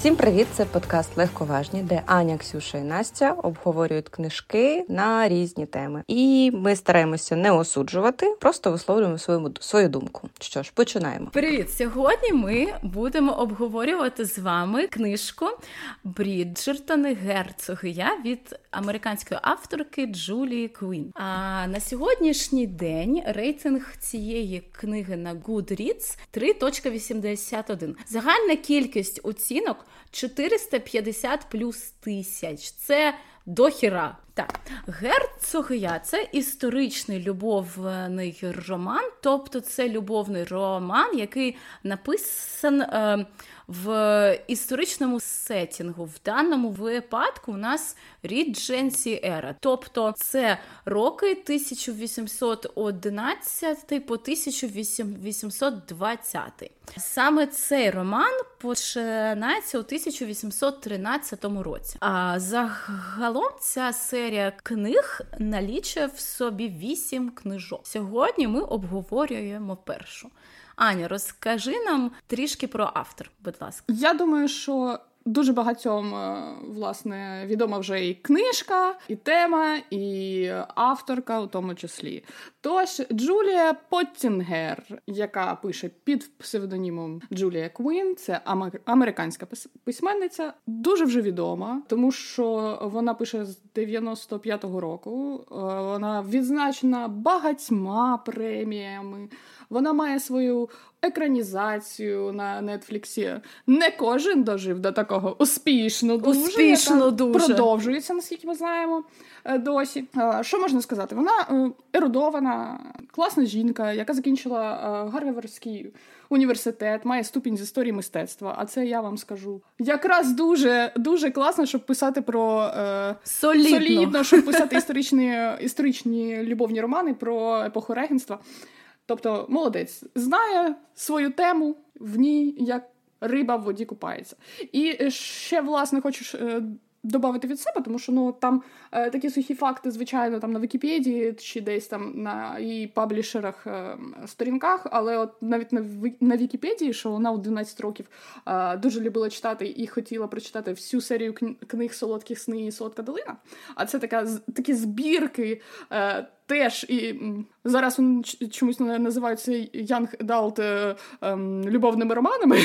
Всім привіт! Це подкаст Легковажні, де Аня, Ксюша і Настя обговорюють книжки на різні теми. І ми стараємося не осуджувати, просто висловлюємо свою свою думку. Що ж, починаємо. Привіт! Сьогодні ми будемо обговорювати з вами книжку Бріджертони Герцоги Я від американської авторки Джулії Квін. А на сьогоднішній день рейтинг цієї книги на Goodreads 3.81. Загальна кількість оцінок 450 плюс тисяч. Це дохіра. Так, герцогия це історичний любовний роман, тобто це любовний роман, який написан е, в історичному сетінгу. В даному випадку у нас Рідженсі Ера, тобто це роки 1811 по 1820. Саме цей роман починається у 1813 році. А загалом ця серія книг налічує в собі вісім книжок. Сьогодні ми обговорюємо першу. Аня, розкажи нам трішки про автор, будь ласка. Я думаю, що Дуже багатьом е, власне відома вже і книжка, і тема, і авторка, у тому числі. Тож Джулія Поттінгер, яка пише під псевдонімом Джулія Квін, це американська письменниця, дуже вже відома, тому що вона пише з 95-го року. Е, вона відзначена багатьма преміями. Вона має свою екранізацію на Нетфліксі. Не кожен дожив до такого успішно дуже, успішно яка дуже. продовжується, наскільки ми знаємо е, досі. Е, що можна сказати? Вона е, ерудована, класна жінка, яка закінчила Гарвардський університет, має ступінь з історії мистецтва. А це я вам скажу. Якраз дуже дуже класно, щоб писати про е, солідно. солідно, щоб писати історичні, історичні любовні романи про епоху регенства. Тобто, молодець знає свою тему в ній як риба в воді купається. І ще, власне, хочу додати від себе, тому що ну там е, такі сухі факти, звичайно, там на Вікіпедії чи десь там на її паблішерах е, сторінках, але от навіть на на Вікіпедії, що вона у 12 років е, дуже любила читати і хотіла прочитати всю серію книг Солодких сни і Солодка долина. А це така такі збірки. Е, Теж і зараз вони чомусь називаються Young Adult е, е, любовними романами.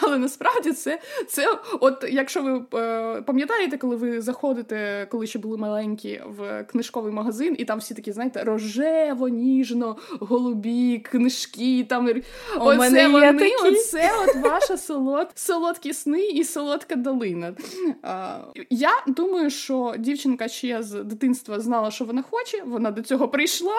Але насправді це, це от якщо ви е, пам'ятаєте, коли ви заходите, коли ще були маленькі, в книжковий магазин, і там всі такі, знаєте, рожево, ніжно, голубі, книжки. там У оце мене вони, оце от ваша солод, солодкі сни і солодка долина. А, Я думаю, що дівчинка ще з дитинства знала, що вона хоче, вона до цього прийшла,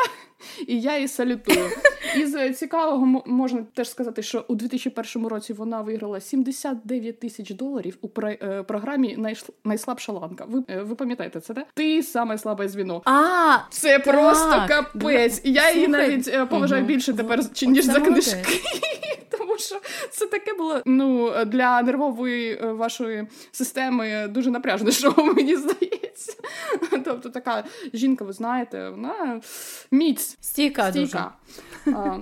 і я її салютую. Із цікавого можна теж сказати, що у 2001 році вона виграла 79 тисяч доларів у е, програмі Найслабша ланка. Ви е, ви пам'ятаєте це? де? Ти саме слабе звіно. А це так. просто капець. Я її навіть е, поважаю більше тепер, ніж за книжки. Тому що це таке було ну для нервової вашої системи дуже напряжне шоу, мені здається. Тобто така жінка, ви знаєте, вона міць стійка. стійка.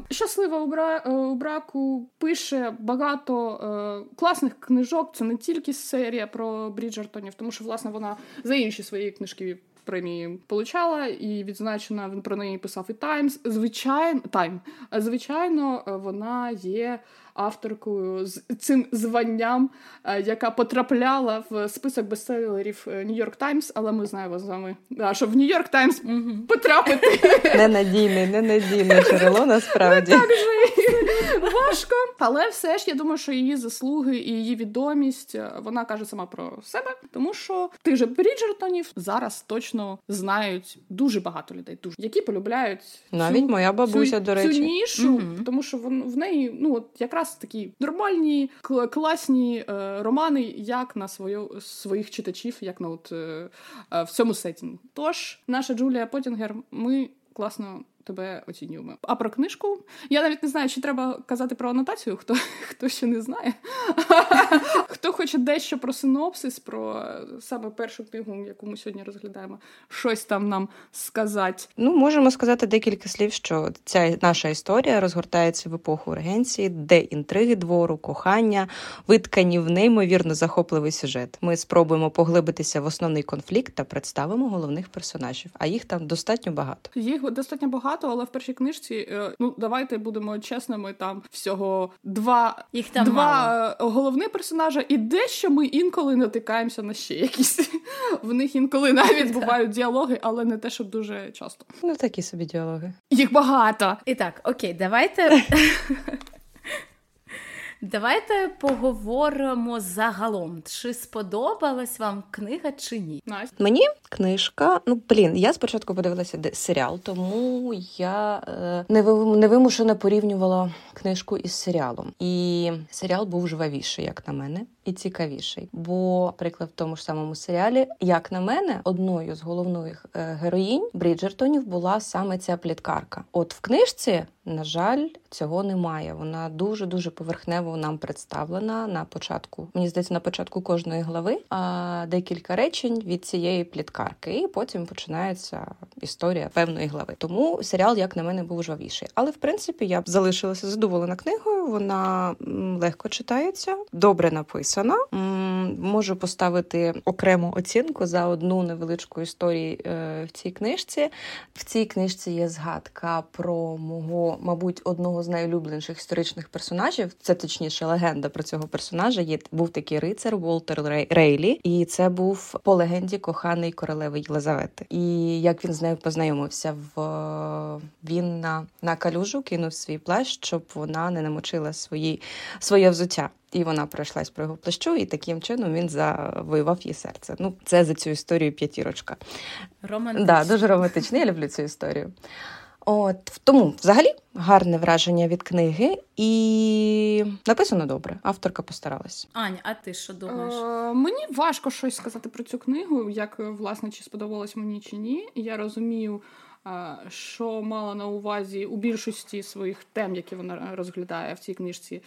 Щаслива у, бра... у браку пише багато е, класних книжок. Це не тільки серія про Бріджертонів, тому що власне вона за інші свої книжки. Премії получала і відзначена він про неї писав і Таймс. Звичайно, Тайм. Звичайно, вона є авторкою з цим званням, е, яка потрапляла в список бестселерів Нью-Йорк Таймс, але ми знаємо з вами, що в Нью-Йорк Таймс потрапити. Ненадійне, ненадійне джерело насправді. так же важко. Але все ж я думаю, що її заслуги і її відомість е, вона каже сама про себе, тому що тих же Бріджертонів зараз точно знають дуже багато людей, дуже які полюбляють навіть цю, моя бабуся, цю, до речі, цю нішу, тому що вон в неї ну от якраз якраз такі нормальні, класні е, романи, як на свою, своїх читачів, як на от е, е, в цьому сетінгу. Тож, наша Джулія Потінгер, ми класно. Тебе оцінюємо. А про книжку я навіть не знаю, чи треба казати про анотацію, хто хто ще не знає. Хто хоче дещо про синопсис, про саме першу книгу, яку ми сьогодні розглядаємо, щось там нам сказати. Ну, можемо сказати декілька слів, що ця наша історія розгортається в епоху регенції, де інтриги двору, кохання виткані в неймовірно захопливий сюжет. Ми спробуємо поглибитися в основний конфлікт та представимо головних персонажів, а їх там достатньо багато. Їх достатньо багато, але в першій книжці, е, ну давайте будемо чесними. Там всього два їх там два мало. головних персонажа, і дещо ми інколи натикаємося на ще якісь. В них інколи навіть бувають діалоги, але не те, щоб дуже часто. Ну такі собі діалоги. Їх багато. І так, окей, давайте. Давайте поговоримо загалом, чи сподобалась вам книга чи ні. Настя? Мені книжка. Ну блін, я спочатку подивилася серіал, тому я е, невимушено порівнювала книжку із серіалом. І серіал був жвавіший, як на мене, і цікавіший. Бо, наприклад, в тому ж самому серіалі, як на мене, одною з головних е, героїнь Бріджертонів була саме ця пліткарка. От в книжці. На жаль, цього немає. Вона дуже дуже поверхнево нам представлена на початку. Мені здається, на початку кожної глави а декілька речень від цієї пліткарки, і потім починається історія певної глави. Тому серіал, як на мене, був жвавіший. Але в принципі я б залишилася задоволена книгою. Вона легко читається, добре написана. Можу поставити окрему оцінку за одну невеличку історію е, в цій книжці. В цій книжці є згадка про мого мабуть, одного з найулюбленіших історичних персонажів. Це точніше легенда про цього персонажа. Є був такий рицар Волтер Рейлі, і це був по легенді коханий королеви Єлизавети. І як він з нею познайомився, в він на, на калюжу кинув свій плащ, щоб вона не намочила свої своє взуття. І вона пройшлась про його плащу, і таким чином він завоював її серце. Ну, це за цю історію п'ятірочка. Романтично. Да, дуже романтично. Я люблю цю історію. От тому, взагалі, гарне враження від книги, і написано добре. Авторка постаралась. Аня, а ти що думаєш? Е, мені важко щось сказати про цю книгу, як власне чи сподобалось мені чи ні. Я розумію, що мала на увазі у більшості своїх тем, які вона розглядає в цій книжці,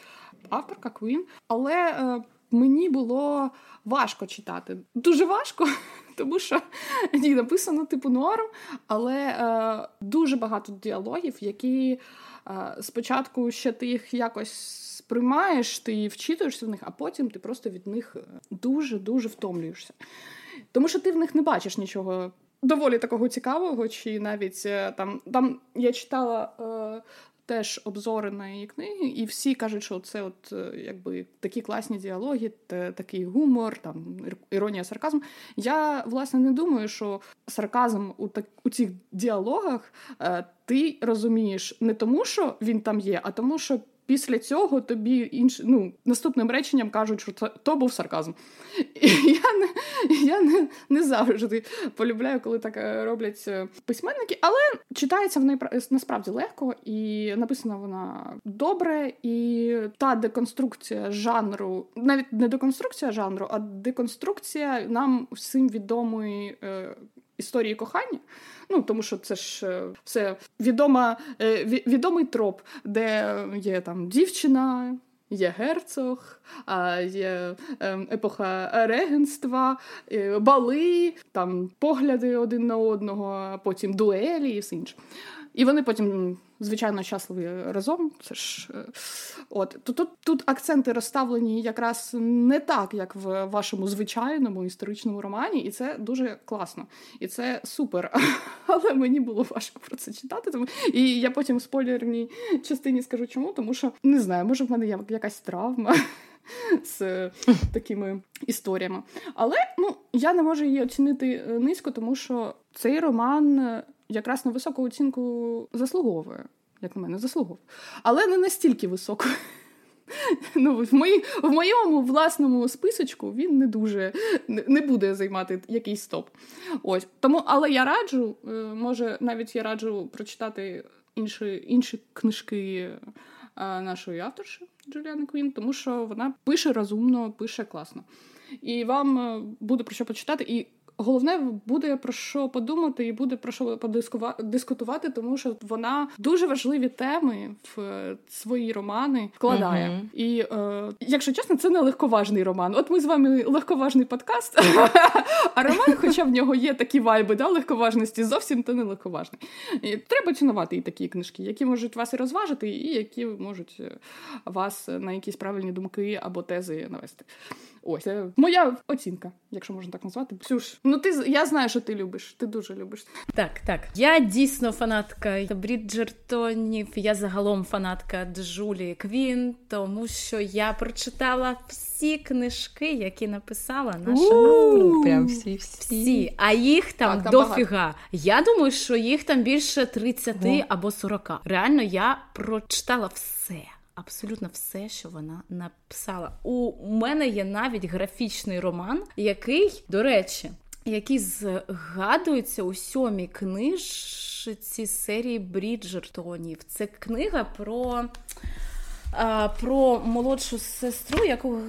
авторка Квін. Але е, мені було важко читати. Дуже важко, тому що ні, написано типу норм, але е, дуже багато діалогів, які е, спочатку ще ти їх якось сприймаєш, ти вчитуєшся в них, а потім ти просто від них дуже-дуже втомлюєшся. Тому що ти в них не бачиш нічого. Доволі такого цікавого, чи навіть е, там там я читала е, теж обзори на її книги, і всі кажуть, що це от е, якби такі класні діалоги, такий гумор, там іронія, сарказм. Я власне не думаю, що сарказм у так у цих діалогах е, ти розумієш не тому, що він там є, а тому, що Після цього тобі інш... ну, наступним реченням кажуть, що це то був сарказм. І Я не я не, не завжди полюбляю, коли так е, роблять е, письменники, але читається в неї насправді легко, і написана вона добре, і та деконструкція жанру, навіть не деконструкція жанру, а деконструкція нам всім відомої е, історії кохання. Ну тому що це ж е, все відома, е, відомий троп, де є там дівчина. Є герцог, є ем, епоха регенства, е, бали, там погляди один на одного, потім дуелі і все інше. І вони потім звичайно щасливі разом. Це ж е, от то тут тут акценти розставлені якраз не так, як в вашому звичайному історичному романі, і це дуже класно, і це супер. Але мені було важко про це читати. Тому і я потім в спойлерній частині скажу, чому, тому що не знаю, може в мене є якась травма. З такими історіями. Але ну я не можу її оцінити е, низько, тому що цей роман е, якраз на високу оцінку заслуговує, як на мене, заслуговує. Але не настільки високо. Ну, В мої, в моєму власному списочку він не дуже не буде займати якийсь стоп. Ось. Тому, Але я раджу, е, може, навіть я раджу прочитати інші інші книжки е, нашої авторші Джуліани Квін, тому що вона пише розумно, пише класно. І вам е, буде про що почитати. І головне буде про що подумати і буде про що дискутувати, тому що вона дуже важливі теми в свої романи вкладає. Uh-huh. І е, якщо чесно, це не легковажний роман. От ми з вами легковажний подкаст, а роман, хоча в нього є такі вайби, да, легковажності, зовсім то не легковажний. І Треба цінувати і такі книжки, які можуть вас і розважити, і які можуть е, вас на якісь правильні думки або тези навести. Ось це моя оцінка, якщо можна так назвати. Ксюш, ну ти я знаю, що ти любиш. Ти дуже любиш. Так, так. Я дійсно фанатка Бріджертонів. Я загалом фанатка Джулії Квін, тому що я прочитала всі книжки, які написала наша Прям всі, всі. всі. А їх там, там дофіга. Я думаю, що їх там більше 30 О. або 40. Реально, я прочитала все абсолютно все, що вона написала. У мене є навіть графічний роман, який, до речі, який згадується у сьомій книжці серії Бріджертонів. Це книга про про молодшу сестру, яку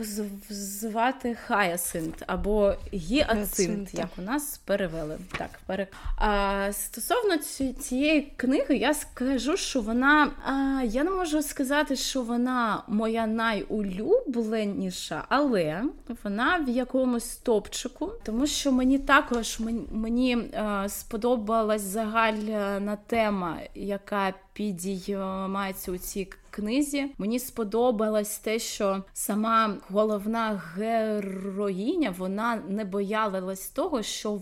звати Хаясинт або Гіацинт, як у нас перевели. Так, пере... А, Стосовно цієї книги, я скажу, що вона. А, Я не можу сказати, що вона моя найулюбленіша, але вона в якомусь топчику, тому що мені також мені, мені а, сподобалась загальна тема, яка підіймається у цій книзі. Мені сподобалось те, що сама головна героїня вона не боялась того, що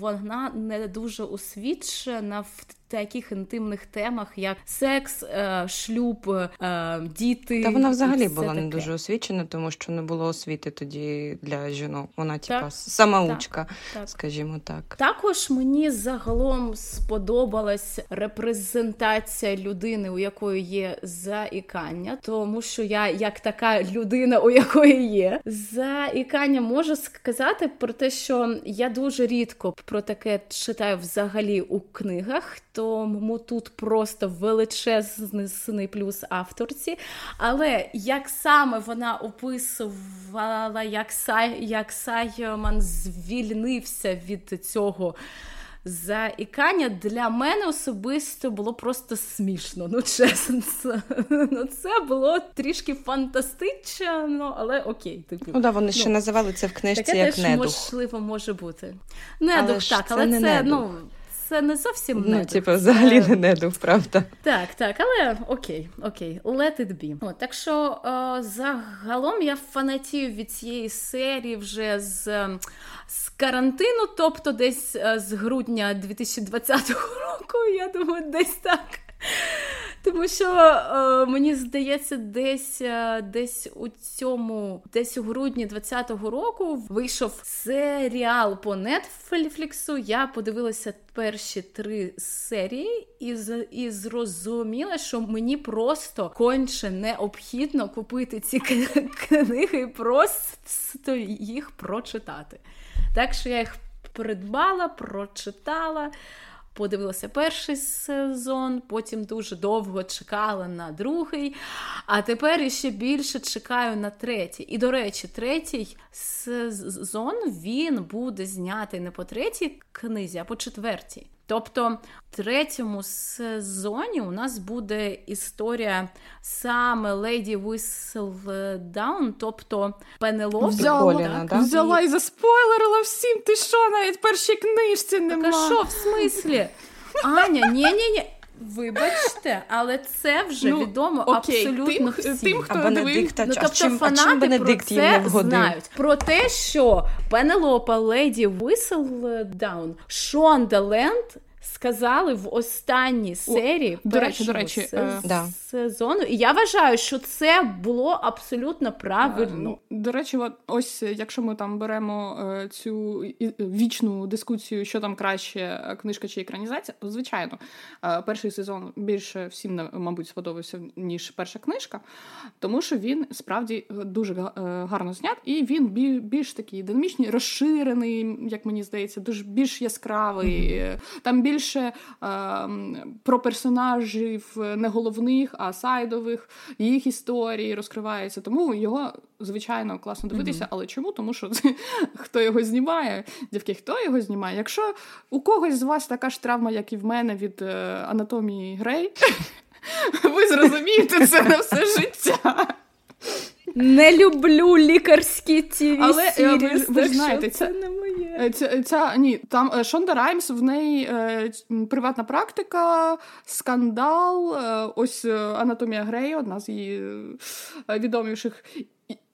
вона не дуже освічена в таких інтимних темах, як секс, е, шлюб, е, діти. Та вона взагалі була таке. не дуже освічена, тому що не було освіти тоді для жінок. Вона типа самоучка, так, скажімо так. Також мені загалом сподобалась репрезентація людини, у якої є заікання, тому що я, як така людина, у якої є заікання, можу сказати про те, що я дуже рідко про таке читаю взагалі у книгах тому тут просто величезний плюс авторці. Але як саме вона описувала, як Сай, як Саймон звільнився від цього. Заікання для мене особисто було просто смішно. Ну, чесно, це, ну це було трішки фантастично, але окей. Типу. Ну да, вони ну, ще називали це в книжці таке як теж недух. можливо може бути. Недух, але так, але це, це ну це не зовсім недух. Ну, типу, взагалі не недух, правда. Так, так, але окей, окей, let it be. О, Так що о, загалом я фанатію від цієї серії вже з з карантину, тобто десь з грудня 2020 року, я думаю, десь так. Тому що е, мені здається, десь е, десь у цьому, десь у грудні 20-го року вийшов серіал по Нетфліксу. Я подивилася перші три серії і і зрозуміла, що мені просто конче необхідно купити ці книги і просто їх прочитати. Так що я їх придбала, прочитала подивилася перший сезон, потім дуже довго чекала на другий, а тепер ще більше чекаю на третій. І, до речі, третій сезон він буде знятий не по третій книзі, а по четвертій. Тобто в третьому сезоні у нас буде історія саме Леді Whistledown, тобто Пенелопі. Взяла, да? взяла і заспойлерила всім. Ти що, навіть першій книжці немає? Так а що, в смислі? Аня, ні-ні-ні. Вибачте, але це вже ну, відомо окей, абсолютно тим, всім. Тим, хто а Бенедикта, ну, тобто чим, фанати про це знають. Про те, що Пенелопа Леді Whistledown, Шонда Ленд сказали в останній серії О, до речі, до речі, е, сезону. І я вважаю, що це було абсолютно правильно. Е, ну, До речі, от ось якщо ми там беремо е, цю вічну дискусію, що там краще, книжка чи екранізація, то звичайно, перший сезон більше всім, мабуть, сподобався, ніж перша книжка, тому що він справді дуже гарно знят, і він більш такий динамічний, розширений, як мені здається, дуже більш яскравий. Mm-hmm. Там більше е, про персонажів не головних, а сайдових, їх історії розкриваються. Тому його, звичайно, класно дивитися. Mm-hmm. Але чому? Тому що хто його знімає, дівки, хто його знімає? Якщо у когось з вас така ж травма, як і в мене від е, анатомії Грей, ви зрозумієте це на все життя. Не люблю лікарські ті Але е, ви, ви ж знаєте, це, це не моє. Е, ця, ця, ні, там е, Шонда Раймс, в неї е, приватна практика, скандал, е, ось Анатомія Грей, одна з її відоміших.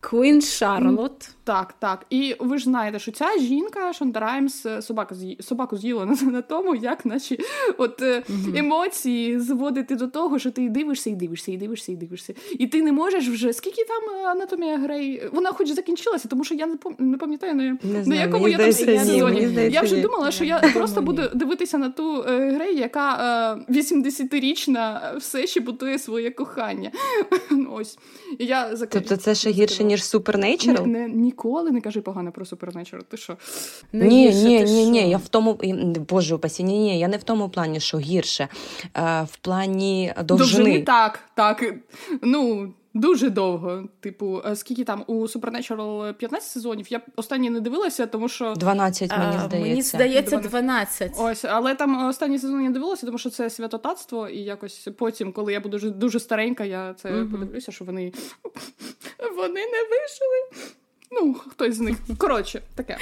Queen Charlotte. Так, так. І ви ж знаєте, що ця жінка, Шонда Раймс, е, собака собаку з'їла на, на тому, як наші от mm емоції зводити до того, що ти дивишся і дивишся, і дивишся, і дивишся. І ти не можеш вже скільки там е, анатомія грей. Вона хоч закінчилася, тому що я не пам'ятаю на, не на знаю, якому я там сезоні. Я вже думала, що я просто буду дивитися на ту е, грей, яка е, 80-річна все ще будує своє кохання. Ось. Я Тобто це ще гірше, ніж Supernatural? Не, не, Ніколи не кажи погано про Supernatural, Ти що? ні, ні, ні, ні. Я в тому боже упасі, ні, ні, я не в тому плані, що гірше. В плані довжини. Довжини так, так. Ну. Дуже довго. Типу, скільки там у Supernatural 15 сезонів? Я останні не дивилася, тому що 12, мені здається. Мені здається, 12. Ось, але там останні сезон я дивилася, тому що це святотатство, і якось потім, коли я буду дуже старенька, я це uh подивлюся, що вони вони не вийшли. Ну, хтось з них. Коротше, таке.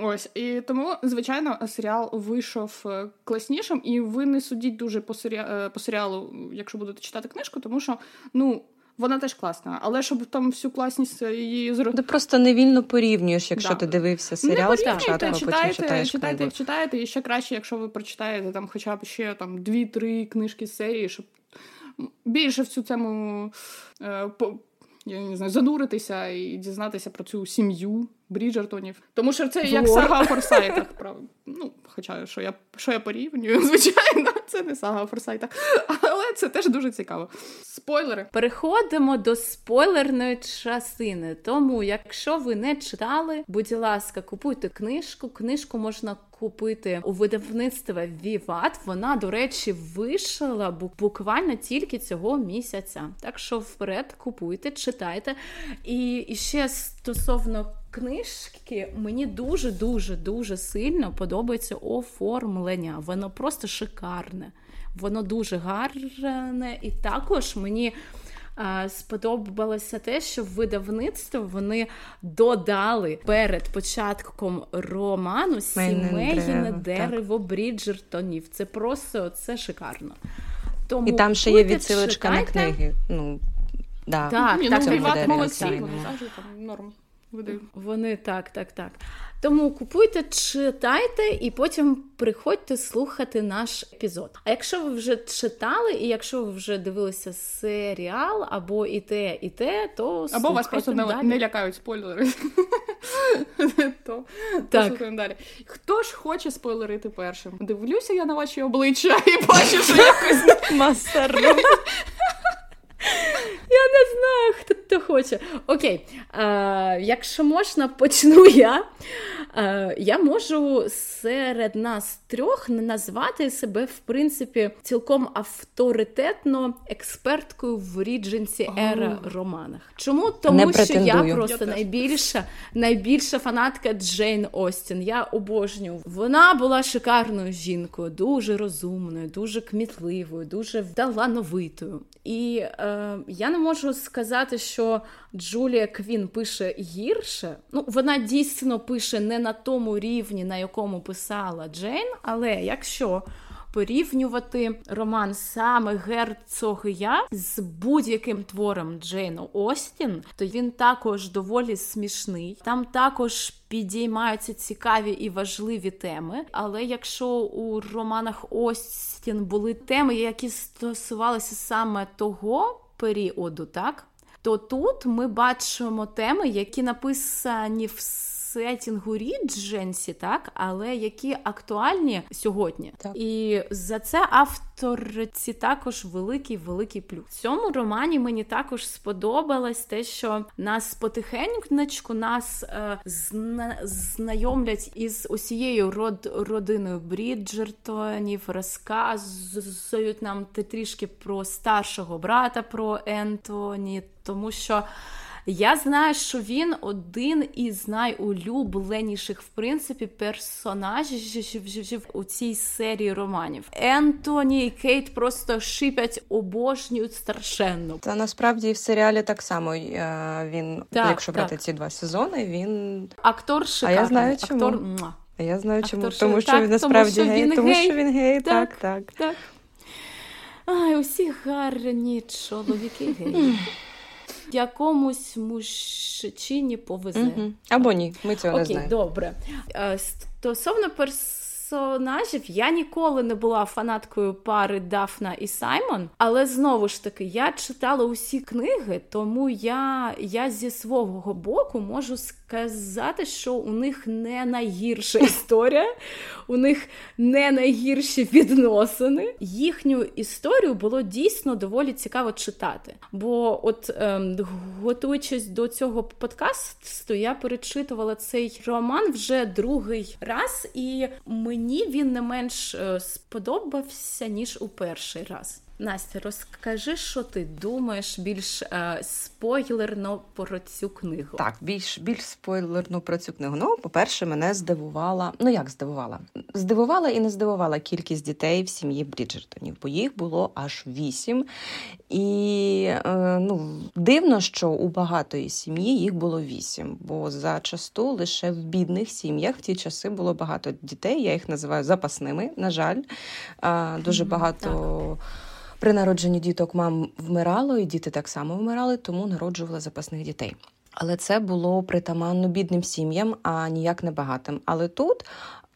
Ось і тому, звичайно, серіал вийшов е, класнішим, і ви не судіть дуже по серіалу, е, по серіалу, якщо будете читати книжку, тому що ну. Вона теж класна, але щоб там всю класність її зробити. Ти просто невільно порівнюєш, якщо да. ти дивився серіал спочатку, а читаєте, читаєте, читайте, читаєте, і ще краще, якщо ви прочитаєте там хоча б ще там дві-три книжки з серії, щоб більше в цю тему е, я не знаю, зануритися і дізнатися про цю сім'ю Бріджертонів. Тому що це як сага Форсайтах. Ну, Хоча що я що я порівнюю, звичайно, це не сага Форсайтах. Але це теж дуже цікаво. Спойлери. Переходимо до спойлерної частини. Тому, якщо ви не читали, будь ласка, купуйте книжку. Книжку можна купити у видавництва Віват. Вона, до речі, вийшла буквально тільки цього місяця. Так що вперед купуйте, читайте. І, і ще стосовно. Книжки мені дуже дуже дуже сильно подобається оформлення. Воно просто шикарне, воно дуже гарне, і також мені сподобалося те, що видавництво вони додали перед початком роману сімейне дерево Бріджертонів. Це просто це шикарно. Тому І там ще є відсилочка на книги. Ну, да. Так, Ні, так, ну, молодці, вони завжди там норм видають. Вони так, так, так. Тому купуйте, читайте і потім приходьте слухати наш епізод. А якщо ви вже читали, і якщо ви вже дивилися серіал або і те, і те, то або вас просто далі. не лякають спойлери. то так. далі. Хто ж хоче спойлерити першим? Дивлюся я на ваші обличчя і бачу, що якось масару. Я не знаю, хто хто хоче. Окей, е, якщо можна, почну я. Е, Я можу серед нас трьох назвати себе, в принципі, цілком авторитетно експерткою в рідженсі ера романах. Чому? Тому що я просто я найбільша найбільша фанатка Джейн Остін. Я обожнюю. Вона була шикарною жінкою, дуже розумною, дуже кмітливою, дуже вдалановитою. І е, я не можу сказати, що Джулія Квін пише гірше. Ну, вона дійсно пише не на тому рівні, на якому писала Джейн, але якщо порівнювати роман саме герцог я з будь-яким твором Джейн Остін, то він також доволі смішний. Там також підіймаються цікаві і важливі теми. Але якщо у романах Остін були теми, які стосувалися саме того періоду, так? То тут ми бачимо теми, які написані в сетінгу Рідженсі, так, але які актуальні сьогодні. Так. І за це авторці також великий великий плюс. В цьому романі мені також сподобалось те, що нас потихеньку нас е, зна- знайомлять із усією род родиною Бріджертонів, розказують нам трішки про старшого брата, про Ентоні, тому що. Я знаю, що він один із найулюбленіших в принципі персонажів у цій серії романів. Ентоні і Кейт просто шипять, обожнюють страшенно. Та насправді в серіалі так само е, він, Так, якщо брати так. ці два сезони, він. Актор шикарний. знаю, чому. Актор... А я знаю, чому. Актор, тому що- так, він тому насправді що гей, він тому гей. що він гей, так, Так. так. Так. Ай, усі гарні чоловіки геї. Якомусь мужчині повезе. Угу. Або ні, ми цього не знаємо. добре. Е, Стосовно персонажів, я ніколи не була фанаткою пари Дафна і Саймон, але знову ж таки, я читала усі книги, тому я, я зі свого боку можу сказати, що у них не найгірша історія, у них не найгірші відносини. Їхню історію було дійсно доволі цікаво читати. Бо, от ем, готуючись до цього подкасту, я перечитувала цей роман вже другий раз, і мені він не менш е, сподобався ніж у перший раз. Настя, розкажи, що ти думаєш більш е, спойлерно про цю книгу. Так, більш більш спойлерну про цю книгу. Ну, по-перше, мене здивувала. Ну як здивувала? Здивувала і не здивувала кількість дітей в сім'ї Бріджертонів, бо їх було аж вісім. І е, ну, дивно, що у багатої сім'ї їх було вісім. Бо зачасту лише в бідних сім'ях в ті часи було багато дітей. Я їх називаю запасними. На жаль, Е, дуже багато. При народженні діток мам вмирало, і діти так само вмирали, тому народжували запасних дітей. Але це було притаманно бідним сім'ям, а ніяк не багатим. Але тут,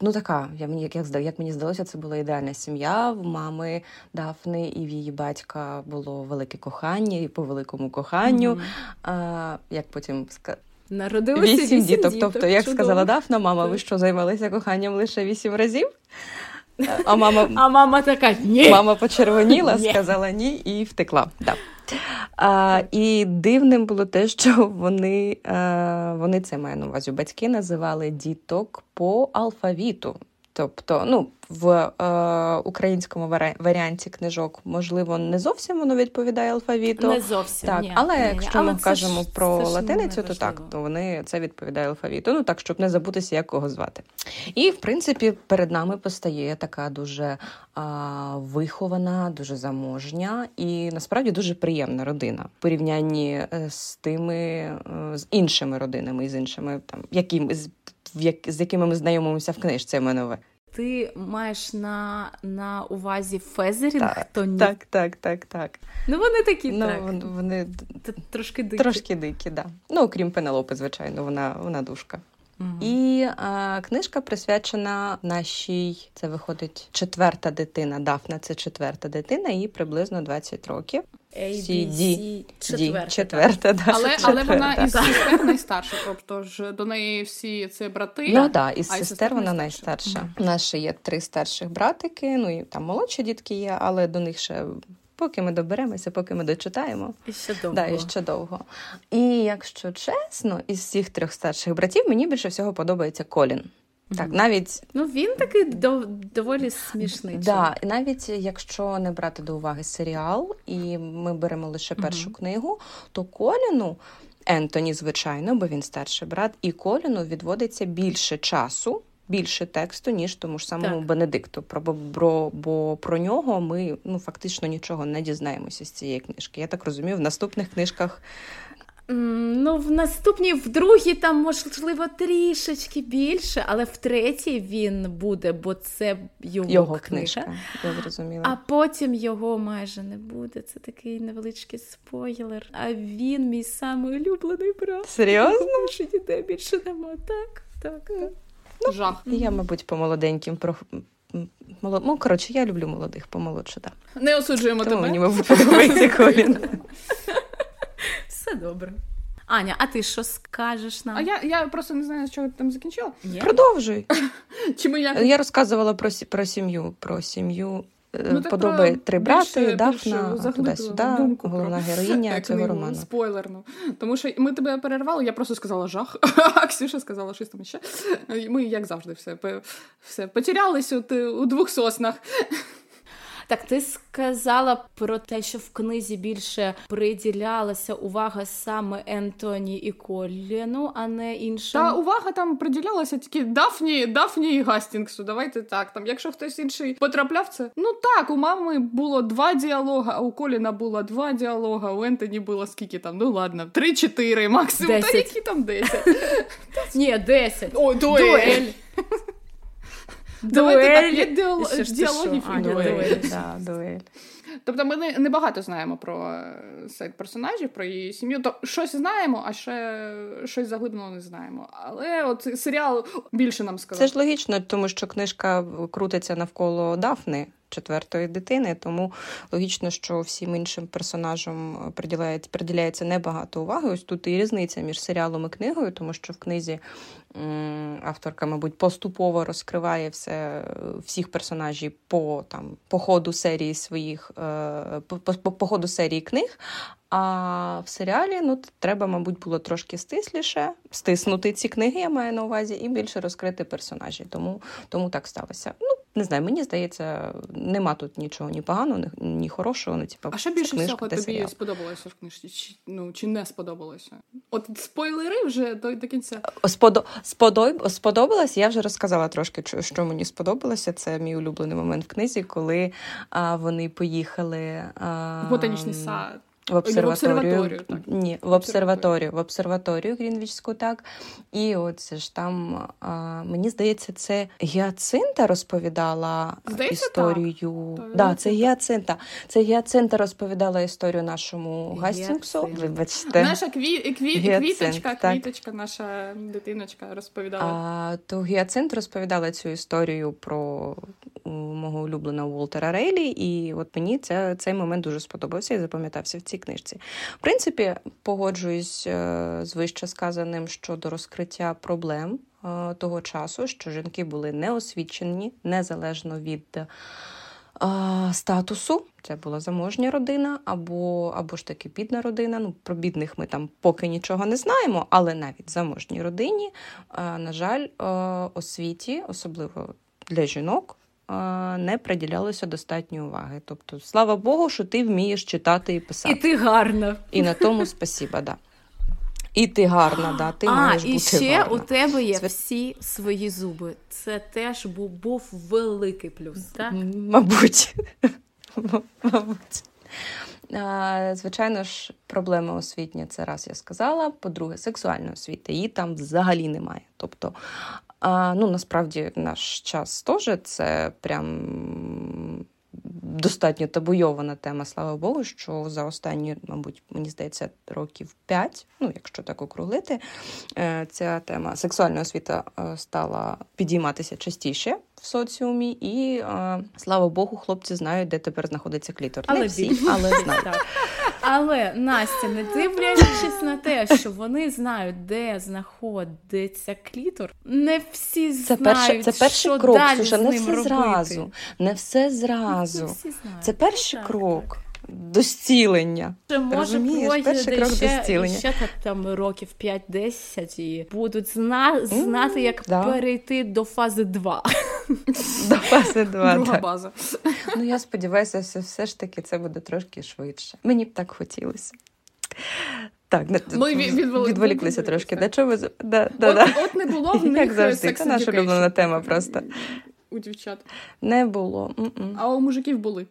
ну така, я мені як, як, як мені здалося, це була ідеальна сім'я. В мами Дафни і в її батька було велике кохання, і по великому коханню. Мгм. А, як потім. Народилося вісім діток. Тобто, як чудово. сказала Дафна, мама, ви що займалися коханням лише вісім разів? А мама А мама така ні. Мама почервоніла, Ні. сказала ні і втекла. Да. А, і дивним було те, що вони, а, вони це маю на увазі. Батьки називали діток по алфавіту. Тобто, ну, в е, українському варі- варіанті книжок, можливо, не зовсім воно відповідає алфавіту. Не зовсім. Так, ні, але ні, ні. якщо Але ми кажемо ж- про латиницю, то так, то вони це відповідає алфавіту. Ну так, щоб не забутися, як кого звати. І в принципі перед нами постає така дуже а, вихована, дуже заможня і насправді дуже приємна родина в порівнянні е, з тими е, з іншими родинами, і з іншими там, які з, як, з якими ми знайомимося в книжці. на. Ти маєш на, на увазі Фезерінгтонів? Так, так, так, так. Ну вони такі Ну, так. вони Трошки дикі. трошки дикі, да. Ну, окрім Пенелопи, звичайно, вона, вона душка. Мгм. І а, книжка присвячена нашій, це виходить четверта дитина. Дафна це четверта дитина, їй приблизно 20 років. A, C, B, D, C, четверта. четверта, да. Але, але вона четверта. із сестер найстарша, тобто ж до неї всі це брати. Ну так, да, із сестер вона найстарша. найстарша. У нас ще є три старших братики, ну і там молодші дітки є, але до них ще поки ми доберемося, поки ми дочитаємо. І ще довго. Да, і ще довго. І якщо чесно, із всіх трьох старших братів мені більше всього подобається Колін. Так, навіть Ну він такий дов- доволі смішний. Да, навіть якщо не брати до уваги серіал, і ми беремо лише першу Мгм. книгу, то Коліну, Ентоні, звичайно, бо він старший брат, і Коліну відводиться більше часу. Більше тексту, ніж тому ж самому Так. Бенедикту. Про, бо, бо про нього ми ну фактично нічого не дізнаємося з цієї книжки. Я так розумію, в наступних книжках Ну, в наступній, в другій там, можливо, трішечки більше, але в третій він буде, бо це його, його книжка. книжка. Я зрозуміла. А потім його майже не буде. Це такий невеличкий спойлер. А він мій самий улюблений брат. Серйозно? Більше дітей більше нема. Так, так, так. Жах. Я, мабуть, по молоденьким про. молод- Ну, коротше, я люблю молодих, помолодше, так. Не осуджуємо Тому тебе. мені мабуть, подобається Колін. Все добре. Аня, а ти що скажеш нам? А я я просто не знаю, з чого ти там закінчила. Ні? Продовжуй. Чи ми як... Я розказувала про про сім'ю. Про сім'ю е, ну, подоби три брати, більше, Дафна, туди-сюди, головна героїня цього роману. Спойлерну. Тому що ми тебе перервали, я просто сказала жах, а Ксюша сказала щось там ще. Ми, як завжди, все все потерялись у двох соснах. Так, ти сказала про те, що в книзі більше приділялася увага саме Ентоні і Коліну, а не іншим. Та увага там приділялася тільки Дафні, Дафні і Гастінгсу. Давайте так. Там, якщо хтось інший потрапляв це. Ну так, у мами було два діалога, а у Коліна було два діалога, у Ентоні було скільки там? Ну ладно, три-чотири максимум. Та які там десять? Ні, десять. О, дуель. Дуель. Да, дуель. Тобто ми не, не багато знаємо про е, сайт персонажів, про її сім'ю. То щось знаємо, а ще щось заглиблено не знаємо. Але от серіал більше нам сказав. Це ж логічно, тому що книжка крутиться навколо Дафни. Четвертої дитини, тому логічно, що всім іншим персонажам приділяється приділяється небагато уваги. Ось тут і різниця між серіалом і книгою, тому що в книзі авторка, мабуть, поступово розкриває все, всіх персонажів по там по ходу серії своїх е, по, по, по ходу серії книг. А в серіалі ну, треба, мабуть, було трошки стисліше, стиснути ці книги, я маю на увазі, і більше розкрити персонажі. Тому тому так сталося. Ну, не знаю, мені здається, нема тут нічого ні поганого, ні, ні хорошого. Ну, типу, а що більше книжка, всього тобі серіал. сподобалося в книжці? Чи, ну, чи не сподобалося? От спойлери вже до, до кінця. Сподо... Сподоб... Сподобалось, я вже розказала трошки, що мені сподобалося. Це мій улюблений момент в книзі, коли а, вони поїхали а... в ботанічний сад. В обсерваторію. В обсерваторію, так. Ні, в обсерваторію, в обсерваторію Грінвічську, так. І от це ж там, а, мені здається, це Гіацинта розповідала здається, історію. Так. Да, це Гіацинта. Це Гіацинта розповідала історію нашому Гастінгсу. Вибачте. Наша кві... Кві... квіточка, так. квіточка, наша дитиночка розповідала. А, То Гіацинт розповідала цю історію про мого улюбленого Волтера Рейлі, і от мені ця, цей момент дуже сподобався і запам'ятався в цій книжці. В принципі, погоджуюсь е, з вище сказаним щодо розкриття проблем е, того часу, що жінки були неосвічені незалежно від. Е, статусу це була заможня родина, або або ж таки бідна родина. Ну, Про бідних ми там поки нічого не знаємо, але навіть заможній родині, на жаль, освіті, особливо для жінок, не приділялося достатньо уваги. Тобто, слава Богу, що ти вмієш читати і писати. І ти гарна. І на тому спасіба, да. І ти гарна, да, ти а, маєш і ще гарна. у тебе є всі свої зуби. Це теж був, був великий плюс, так? Мабуть. Мабуть. Звичайно ж, проблема освітня це раз я сказала. По-друге, сексуальна освіта її там взагалі немає. Тобто а, Ну, насправді, наш час теж це прям достатньо табуйована тема, слава Богу, що за останні, мабуть, мені здається, років п'ять, ну, якщо так округлити, е, ця тема сексуальна освіта е, стала підійматися частіше в соціумі, і е, слава Богу, хлопці знають, де тепер знаходиться клітор. Але Не всі, але знають. Але Настя, не дивлячись на те, що вони знають, де знаходиться клітор, не всі знають, це перший, це перший що крок. далі Слушай, з не ним все робити. зразу, не все зразу. Не всі знають. Це перший так, крок. Так. До зцілення. Ще може Розумієш, перший крок ще, до ще там років 5-10 і будуть зна- знати, як да. перейти до фази 2. До фази 2, Друга так. база. Ну я сподіваюся, що все ж таки це буде трошки швидше. Мені б так хотілося. Так, Ми відволіклися трошки. До чого ви... да, да, От, да. от не було в них Як завжди, це наша улюблена тема просто. У дівчат. Не було. Mm-mm. А у мужиків були.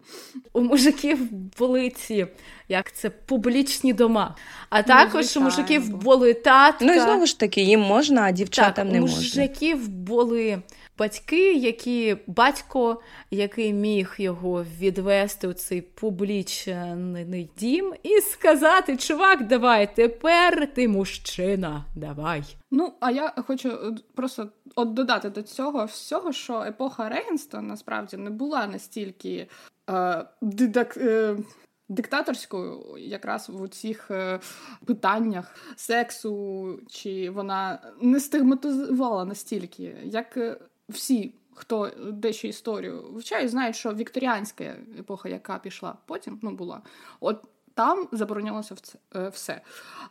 У мужиків були ці, як це, публічні дома. А також у мужиків були татка. Ну і знову ж таки, їм можна, а дівчатам так, не у можна. мужиків були батьки, які батько, який міг його відвести у цей публічний дім і сказати: Чувак, давай, тепер ти мужчина, давай. Ну, а я хочу е, просто от додати до цього всього, що епоха регенства насправді не була настільки е, дидак, е, диктаторською, якраз в цих е, питаннях сексу, чи вона не стигматизувала настільки, як е, всі. Хто дещо історію вивчає, знають, що вікторіанська епоха, яка пішла потім, ну була, от там заборонялося все.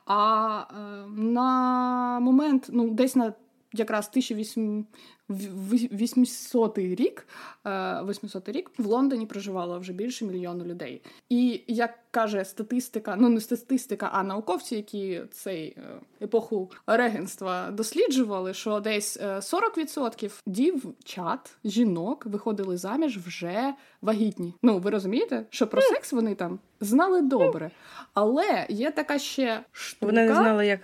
А е, на момент, ну, десь на якраз 1800 800 рік 800 е, рік в Лондоні проживало вже більше мільйону людей. І як каже статистика, ну не статистика, а науковці, які цей е, епоху регенства досліджували, що десь 40% е, дівчат, жінок виходили заміж вже вагітні. Ну ви розумієте, що про секс вони там знали добре, але є така ще штука. Вони не знали, як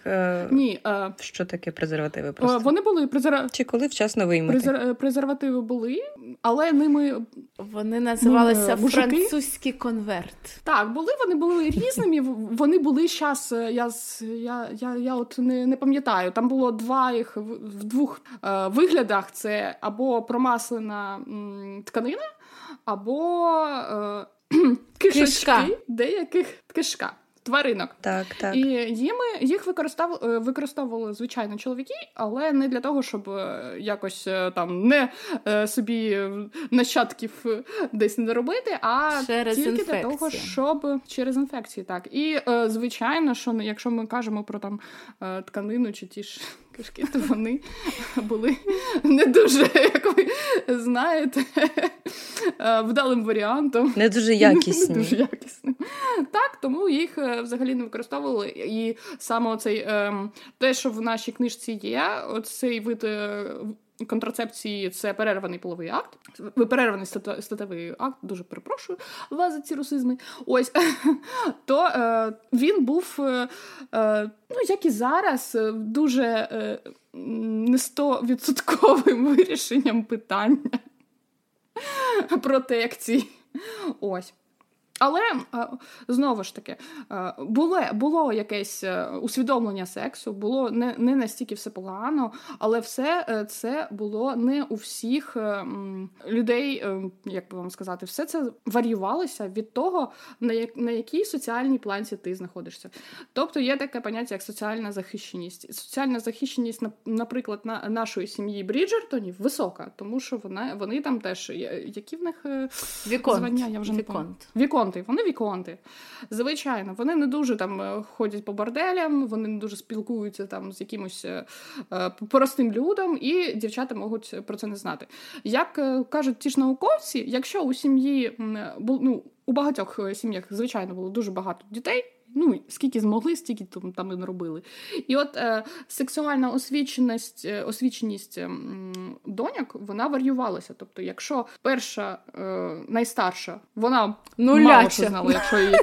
ні, що таке презервативи. Просто вони були презер... чи коли вчасно виймати. Презер... презервативи були, але ними вони називалися ну, французький конверт. Так, були вони були різними. Вони були зараз. Е, я я, я, я от не не пам'ятаю. Там було два їх в двох е, виглядах: це або промаслена м, тканина, або е, кишечки деяких кишка тваринок. Так, так. І їми їх використав, е, використовували звичайно чоловіки, але не для того, щоб е, якось е, там не собі нащадків десь не робити, а через тільки інфекції. для того, щоб через інфекції. Так. І звичайно, що якщо ми кажемо про там тканину чи ті ж кишки, то вони були не дуже, як ви знаєте, вдалим варіантом. Не дуже якісні. Не дуже якісним. Так, тому їх е, взагалі не використовували. І саме оцей ем, те, що в нашій книжці є, оцей вид. Е, контрацепції це перерваний половий акт, перерваний статевий акт, дуже перепрошую вас за ці русизми. Ось то е, він був, е, е, ну як і зараз, дуже е, не стовідсотковим вирішенням питання протекції. Ось. Але е, знову ж таки е, було було якесь е, усвідомлення сексу, було не не настільки все погано, але все це було не у всіх людей, як би вам сказати, все це варіювалося від того, на як, на якій соціальній планці ти знаходишся. Тобто є таке поняття, як соціальна захищеність. Соціальна захищеність, наприклад, на нашої сім'ї Бріджертонів висока, тому що вона вони там теж які в них Віконт. звання, я вже Віконт. не Віконт віконти. Вони віконти. Звичайно, вони не дуже там е, ходять по борделям, вони не дуже спілкуються там з якимось е, е простим людом, і дівчата можуть про це не знати. Як кажуть ті ж науковці, якщо у сім'ї ну, у багатьох сім'ях, звичайно, було дуже багато дітей. Ну, скільки змогли, стільки там там і не робили. І от е, сексуальна освіченість е, освіченість е, доньок вона варіювалася. Тобто, якщо перша е, найстарша, вона нуляча. мало що знала, якщо її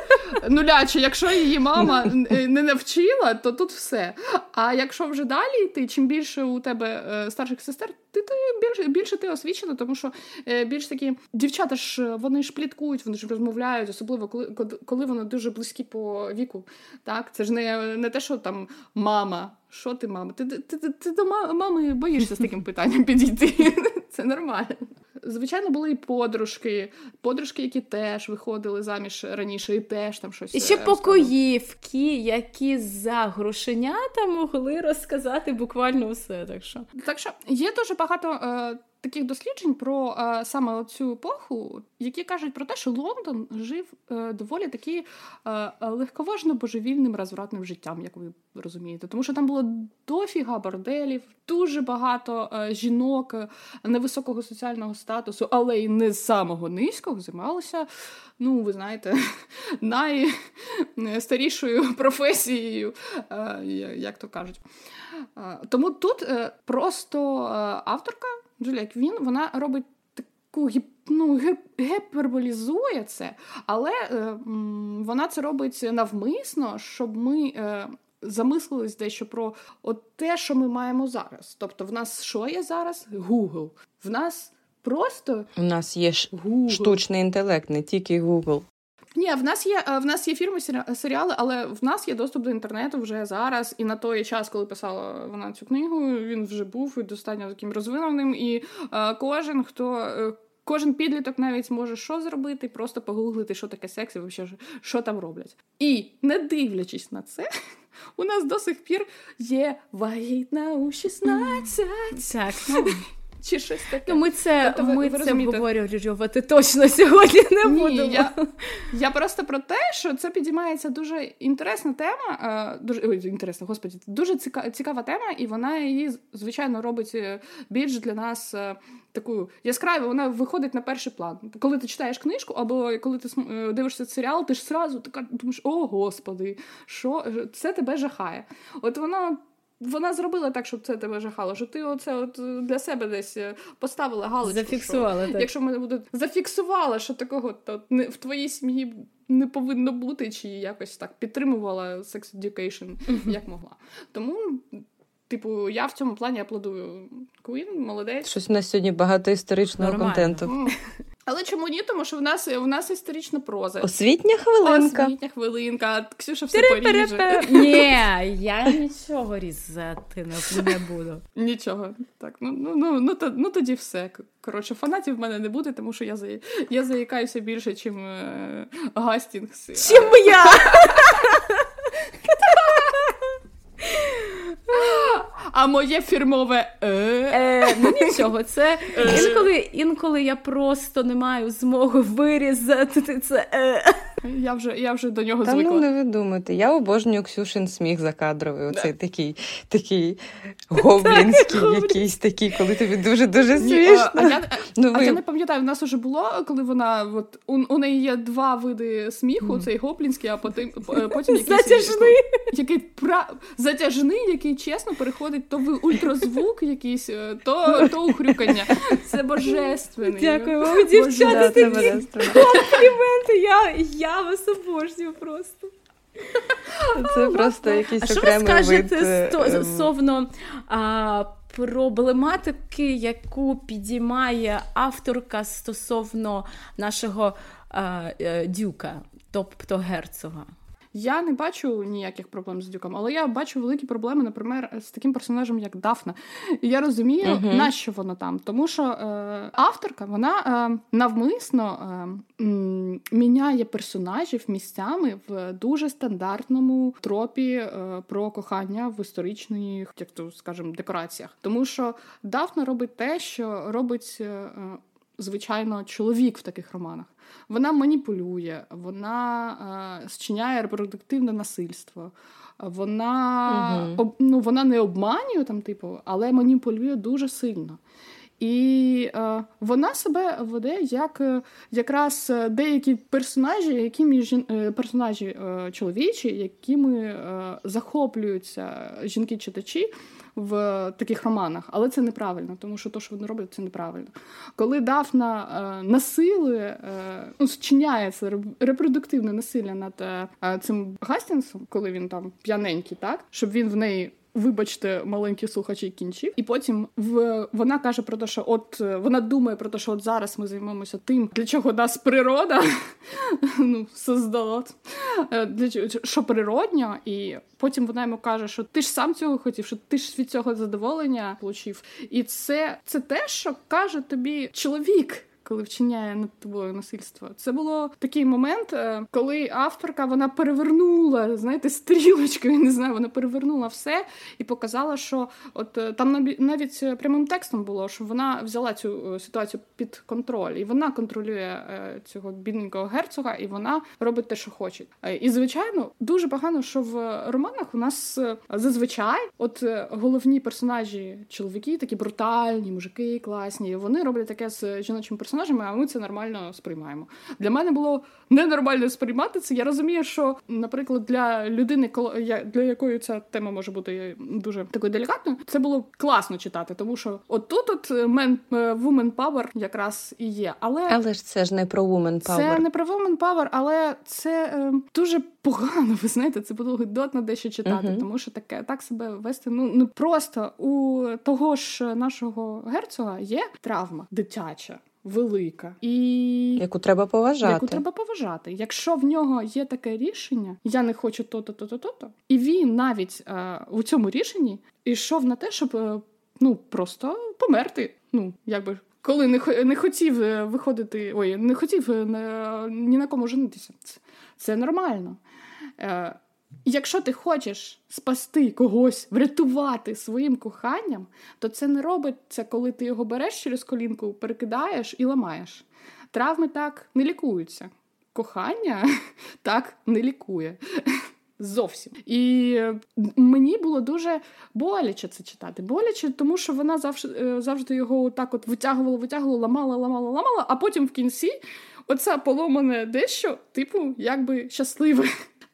нуляча, якщо її мама не навчила, то тут все. А якщо вже далі йти, чим більше у тебе е, старших сестер, ти, ти більше більше ти освічена, тому що е, більш такі дівчата ж вони ж пліткують, вони ж розмовляють, особливо коли коли вони дуже близькі по віку. Так, це ж не не те, що там мама. Що ти, мама? Ти ти, ти, ти до мами боїшся з таким питанням підійти. Це нормально. Звичайно, були і подружки, подружки, які теж виходили заміж раніше, і теж там щось. І ще е, покоївки, які за грошенята могли розказати буквально все. Так що Так що є дуже багато е, таких досліджень про е, саме цю епоху, які кажуть про те, що Лондон жив е, доволі таки е, легковажно божевільним розвратним життям, як ви розумієте, тому що там було дофіга борделів, дуже багато е, жінок невисокого соціального статусу, але й не самого низького займалися. Ну, ви знаєте, найстарішою професією, е, як то кажуть. Е, тому тут просто авторка Джулія Квін, вона робить таку ну, гіперболізує це, але е, вона це робить навмисно, щоб ми. Е, Замислились дещо про от те, що ми маємо зараз. Тобто, в нас що є зараз? Google. В нас просто У нас є Google. штучний інтелект, не тільки Google. Ні, в нас є в нас є фірми серіали, але в нас є доступ до інтернету вже зараз. І на той час, коли писала вона цю книгу, він вже був достатньо таким розвиненим. І е, кожен, хто е, Кожен підліток навіть може що зробити, просто погуглити, що таке секс і взагалі, що там роблять. І не дивлячись на це, у нас до сих пір є вагітна у 16. Так, ну, Чи щось таке. ну ми це, Тобто ми ви це обговорювати точно сьогодні не Ні, будемо. я, я просто про те, що це підіймається дуже інтересна тема. е, Дуже ой, інтересна, господі, дуже ціка, цікава тема, і вона її, звичайно, робить е, більш для нас е, таку яскраву. Вона виходить на перший план. Коли ти читаєш книжку, або коли ти дивишся серіал, ти ж зразу така думаєш, о господи, що це тебе жахає. От воно. Вона зробила так, щоб це тебе жахало, що ти оце от е, для себе десь е, поставила галочку. що- Зафіксувала так. Якщо мене буде зафіксувала, що такого то не в твоїй сім'ї не повинно бути, чи якось так підтримувала sex education, як могла. Тому, типу, я в цьому плані аплодую Queen, молодець. Щось у нас сьогодні багато історичного Нормально. контенту. Але чому ні? Тому що в нас в нас історична проза. Освітня хвилинка. Освітня хвилинка. Ксюша все поріже. Ні, я нічого різати не, не буду. Нічого. Так, ну ну ну ну, то, ну тоді все. Коротше, фанатів в мене не буде, тому що я за я заїкаюся більше, чим е, Гастінгс. Чим я? А моє фірмове е. Е, ну нічого, це інколи, інколи я просто не маю змоги вирізати це. Е. Я вже я вже до нього Та звикла. ну не ви думайте. Я обожнюю Ксюшин сміх закадровий. Оцей такий, такий гоблінський, якийсь такий, коли тобі дуже-дуже смішно. а, а, я, Ну, а ви- я не пам'ятаю, в нас уже було, коли вона от у, у неї є два види сміху: цей гоблінський, а потім е, потім якийсь Затяжний. який пра... затяжний, який чесно переходить то в ультразвук якийсь, е, то, то ухрюкання. Це божественний. Дякую вам, Да, дівчата, це такі компліменти. Я, я вас обожнюю просто. Це просто А що ви скажете ем, стосовно а, проблематики, яку підіймає авторка стосовно нашого а, е, дюка, тобто герцога? Я не бачу ніяких проблем з дюком, але я бачу великі проблеми, наприклад, з таким персонажем, як Дафна. І я розумію, Мгм. нащо вона там. Тому що е, авторка вона е, навмисно е, м, міняє персонажів місцями в дуже стандартному тропі е, про кохання в історичних, як то скажемо, декораціях. Тому що Дафна робить те, що робить. е, е, Звичайно, чоловік в таких романах. Вона маніпулює, вона е, зчиняє репродуктивне насильство. Вона, угу. об, ну, вона не обманює там, типу, але маніпулює дуже сильно. І е, вона себе веде як е, якраз е, деякі персонажі, якими жін, е, персонажі е, чоловічі, якими захоплюються жінки-читачі в таких романах, але це неправильно, тому що те, що вони роблять, це неправильно. Коли Дафна насилує, ну, зчиняє репродуктивне насилля над цим Гастінгсом, коли він там п'яненький, так щоб він в неї. Вибачте, маленькі слухачі кінчив, і потім в вона каже про те, що от е, вона думає про те, що от зараз ми займемося тим, для чого нас природа ну, создала, Е, для що природньо, і потім вона йому каже, що ти ж сам цього хотів, що ти ж від цього задоволення отримав. І це, це те, що каже тобі чоловік. Коли вчиняє над тобою насильство, це було такий момент, е, коли авторка вона перевернула, знаєте, стрілочкою, не знаю, вона перевернула все і показала, що от е, там навіть е, прямим текстом було, що вона взяла цю ситуацію під контроль, і вона контролює цього бідненького герцога, і вона робить те, що хоче. І звичайно, дуже погано, що в романах у нас зазвичай, от головні персонажі, чоловіки, такі брутальні, мужики класні, вони роблять таке з жіночими персонажами, а ми це нормально сприймаємо. Для мене було ненормально сприймати це. Я розумію, що, наприклад, для людини, для якої ця тема може бути дуже такою делікатною, це було класно читати, тому що от тут от мен woman power якраз і є. Але Але ж це ж не про woman це не про woman power, але це е, дуже погано. Ви знаєте, це було гидотно дещо читати, Мгм. тому що таке так себе вести. Ну не просто у того ж нашого герцога є травма дитяча. Велика і Яку треба поважати. яку треба поважати. Якщо в нього є таке рішення, я не хочу то-то, то-то, то-то, і він навіть е, у цьому рішенні йшов на те, щоб е, ну просто померти. Ну якби коли не не хотів е, виходити, ой, не хотів е, ні на кому женитися. Це, це нормально. Е, Якщо ти хочеш спасти когось, врятувати своїм коханням, то це не робиться, коли ти його береш через колінку, перекидаєш і ламаєш. Травми так не лікуються. Кохання так не лікує. Зовсім. І мені було дуже боляче це читати. Боляче, тому що вона завжди е, завжди його так от витягувала, витягувала, ламала, ламала, ламала, а потім в кінці оце поломане дещо, типу, якби щасливе.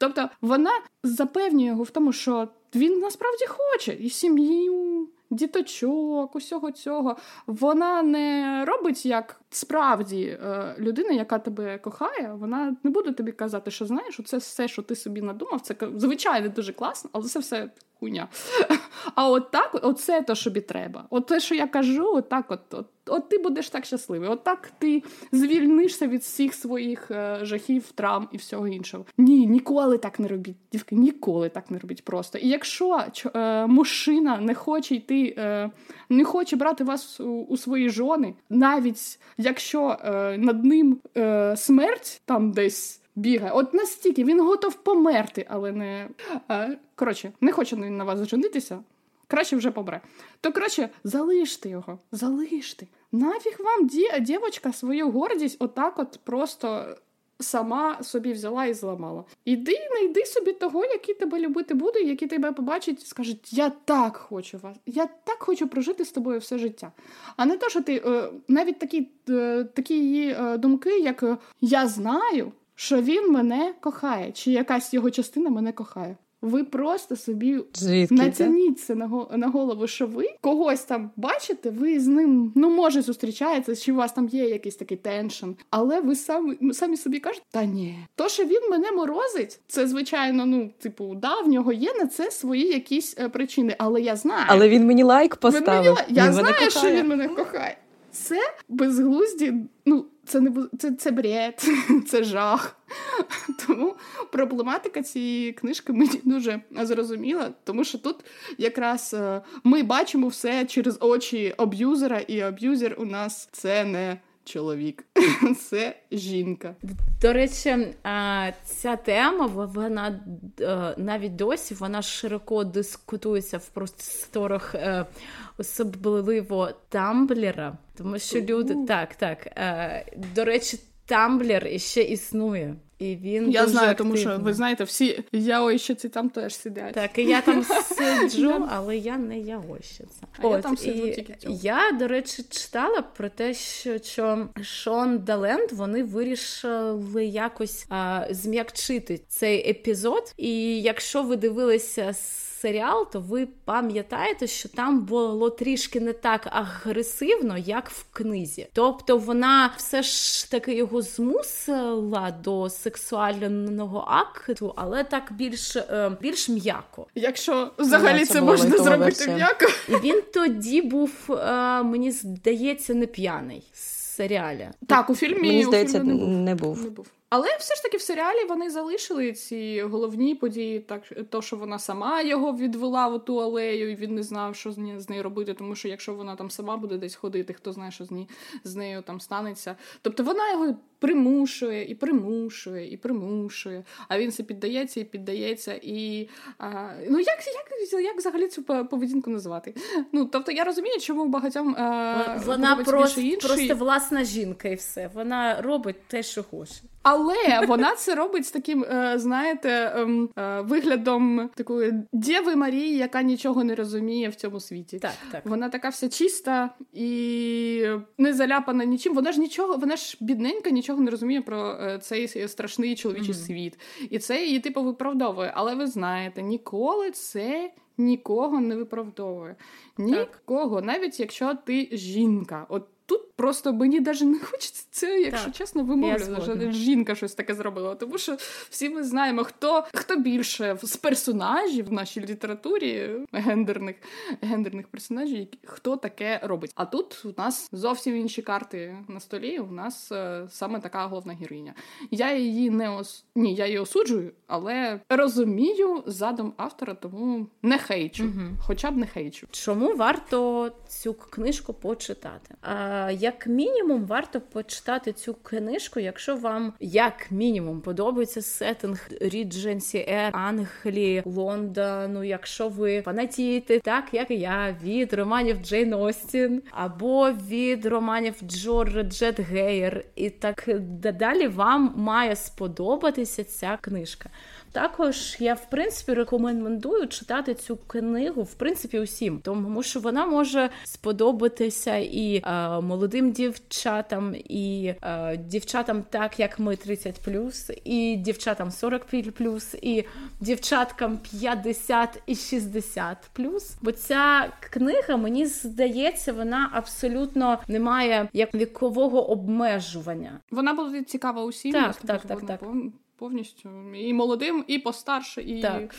Тобто вона запевнює його в тому, що він насправді хоче і сім'ю, діточок, усього цього. Вона не робить як справді е, людина, яка тебе кохає, вона не буде тобі казати, що знаєш, це все, що ти собі надумав, це звичайно дуже класно, але це все хуйня. А от так, оце то, що треба. От те, що я кажу, от так от, от, от ти будеш так щасливий. От так ти звільнишся від всіх своїх е, жахів, травм і всього іншого. Ні, ніколи так не робіть. Дівки, ніколи так не робіть просто. І якщо е, мужчина не хоче йти, е, не хоче брати вас у, у свої жони, навіть якщо е, над ним е, смерть там десь бігає, от настільки він готов померти, але не е, коротше, не хоче на вас женитися. Краще вже помре. То коротше, залиште його, залиште. Нафіг вам дівочка свою гордість отак от просто сама собі взяла і зламала. Іди, знайди собі того, який тебе любити буде, який тебе побачить, скаже, я так хочу вас, я так хочу прожити з тобою все життя. А не то, що ти е, навіть такі е, такі її е, думки, як я знаю, що він мене кохає, чи якась його частина мене кохає. Ви просто собі Звідки націніть це на на голову, що ви когось там бачите, ви з ним ну може зустрічаєтеся, чи у вас там є якийсь такий теншн, але ви самі самі собі кажете, та ні, то що він мене морозить, це звичайно, ну типу, да, в нього є на це свої якісь е, причини, але я знаю. Але він мені лайк поставив. Він мені, я він знаю, що він мене кохає. Це безглузді, ну це не це, це бред, це жах. Тому проблематика цієї книжки мені дуже зрозуміла, тому що тут якраз е, ми бачимо все через очі аб'юзера, і аб'юзер у нас це не. Чоловік, це жінка. До речі, ця тема вона е, навіть досі вона широко дискутується в просторах е, особливо Тамблера, тому що люди так, так. Е, до речі, Тамблер іще існує. І він Я дуже знаю, активний. тому що ви знаєте, всі яойщиці там теж сидять. Так, і я там сиджу, але я не яойщиця. А От, я там сиджу тільки Я, до речі, читала про те, що що Шон Даленд вони вирішили якось а, зм'якчити цей епізод. І якщо ви дивилися серіал, то ви пам'ятаєте, що там було трішки не так агресивно, як в книзі. Тобто вона все ж таки його змусила до сексуального акту, але так більш е, більш м'яко. Якщо взагалі це можна зробити м'яко. І він тоді був, е, мені здається, не п'яний. Серіалі так у фільмі мені здається, у фільмі не, був. не був. Не був. Але все ж таки в серіалі вони залишили ці головні події, так то, що вона сама його відвела в ту алею, і він не знав, що з нею робити. Тому що якщо вона там сама буде десь ходити, хто знає, що з нею, там станеться. Тобто вона його примушує і примушує, і примушує. А він все піддається і піддається. І а, ну як як, як взагалі цю поведінку назвати? Ну тобто я розумію, чому багатьом а, вона просто, просто власна жінка, і все. Вона робить те, що хоче. Але вона це робить з таким, е, знаєте, ем, е, виглядом такої Дєви Марії, яка нічого не розуміє в цьому світі. Так, так. Вона така вся чиста і не заляпана нічим. Вона ж нічого, вона ж бідненька, нічого не розуміє про е, цей страшний чоловічий mm-hmm. світ. І це її типу виправдовує. Але ви знаєте, ніколи це. Нікого не виправдовує. Нікого, так. навіть якщо ти жінка. От Тут просто мені навіть не хочеться це, якщо так, чесно, вимовлювати, що жінка щось таке зробила. Тому що всі ми знаємо, хто хто більше з персонажів в нашій літературі гендерних гендерних персонажів, хто таке робить. А тут у нас зовсім інші карти на столі. У нас е, саме така головна героїня. Я її не ос... Ні, я її осуджую, але розумію задум автора, тому не хейчу, угу. хоча б не хейчу. Чому варто цю книжку почитати? е, як мінімум варто почитати цю книжку, якщо вам як мінімум подобається сеттинг Regency Era, Англії, Лондону. Якщо ви фанатієте, так як я, від романів Джейн Остін або від романів Джорджет Гейер, і так далі вам має сподобатися ця книжка. Також я в принципі рекомендую читати цю книгу в принципі усім, тому що вона може сподобатися і е, молодим дівчатам, і е, дівчатам, так як ми 30+, і дівчатам 40+, і дівчаткам 50 і 60+. Бо ця книга, мені здається, вона абсолютно не має як вікового обмежування. Вона буде цікава усім. Так, так, так, так повністю і молодим, і постарше, і так.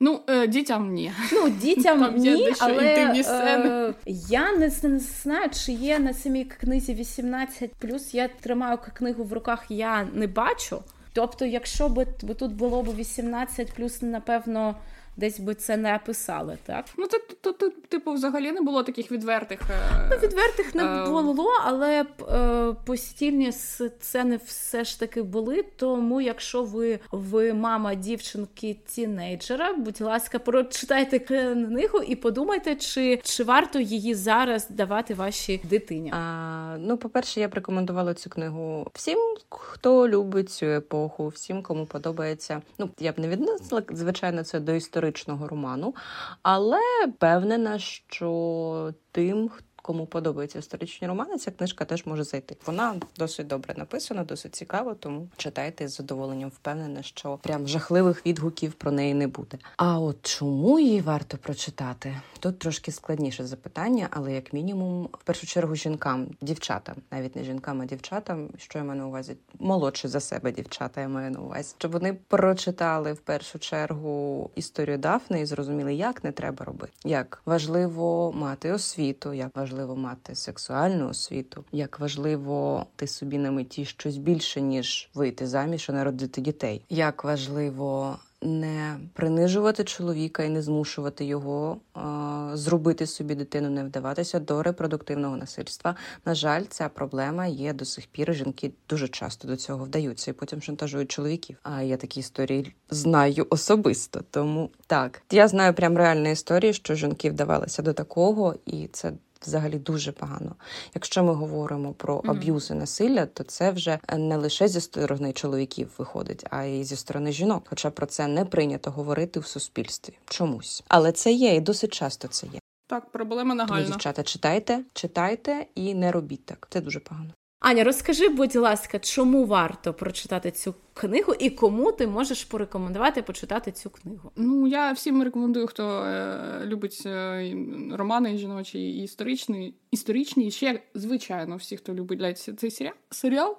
ну е, дітям ні. Ну дітям Там ні, але е, я не, не знаю, чи є на самій книзі 18+, Я тримаю книгу в руках, я не бачу. Тобто, якщо б тут було б 18+, напевно десь би це не писали, так? Ну це то, то, типу, взагалі не було таких відвертих. Е, ну, відвертих не е... було, але е, постільні сцени все ж таки були. Тому, якщо ви ви мама дівчинки тінейджера, будь ласка, прочитайте книгу і подумайте, чи чи варто її зараз давати вашій дитині. А, Ну, по-перше, я б рекомендувала цю книгу всім, хто любить цю епоху, всім, кому подобається. Ну, я б не віднесла, звичайно, це до історії історичного роману, але певнена, що тим, хто кому подобаються історичні романи, ця книжка теж може зайти. Вона досить добре написана, досить цікава, тому читайте з задоволенням. Впевнена, що прям жахливих відгуків про неї не буде. А от чому її варто прочитати? Тут трошки складніше запитання, але як мінімум, в першу чергу, жінкам, дівчатам, навіть не жінкам, а дівчатам, що я маю на увазі, молодші за себе дівчата, я маю на увазі, щоб вони прочитали в першу чергу історію Дафни і зрозуміли, як не треба робити, як важливо мати освіту, як важливо важливо мати сексуальну освіту, як важливо ти собі на меті щось більше ніж вийти заміж і народити дітей, як важливо. Не принижувати чоловіка і не змушувати його а, зробити собі дитину, не вдаватися до репродуктивного насильства. На жаль, ця проблема є до сих пір. Жінки дуже часто до цього вдаються і потім шантажують чоловіків. А я такі історії знаю особисто. Тому так я знаю прям реальні історії, що жінки вдавалися до такого, і це взагалі дуже погано. Якщо ми говоримо про аб'юз і насилля, то це вже не лише зі сторони чоловіків виходить, а й зі сторони жінок. Хоча про це не прийнято говорити в суспільстві чомусь. Але це є і досить часто це є. Так, проблема нагальна. Тому, дівчата, читайте, читайте і не робіть так. Це дуже погано. Аня, розкажи, будь ласка, чому варто прочитати цю книгу і кому ти можеш порекомендувати почитати цю книгу? Ну я всім рекомендую, хто е, любить е, романи жіночі і історичні, історичні, і ще звичайно, всі, хто любить цей серіал, серіал.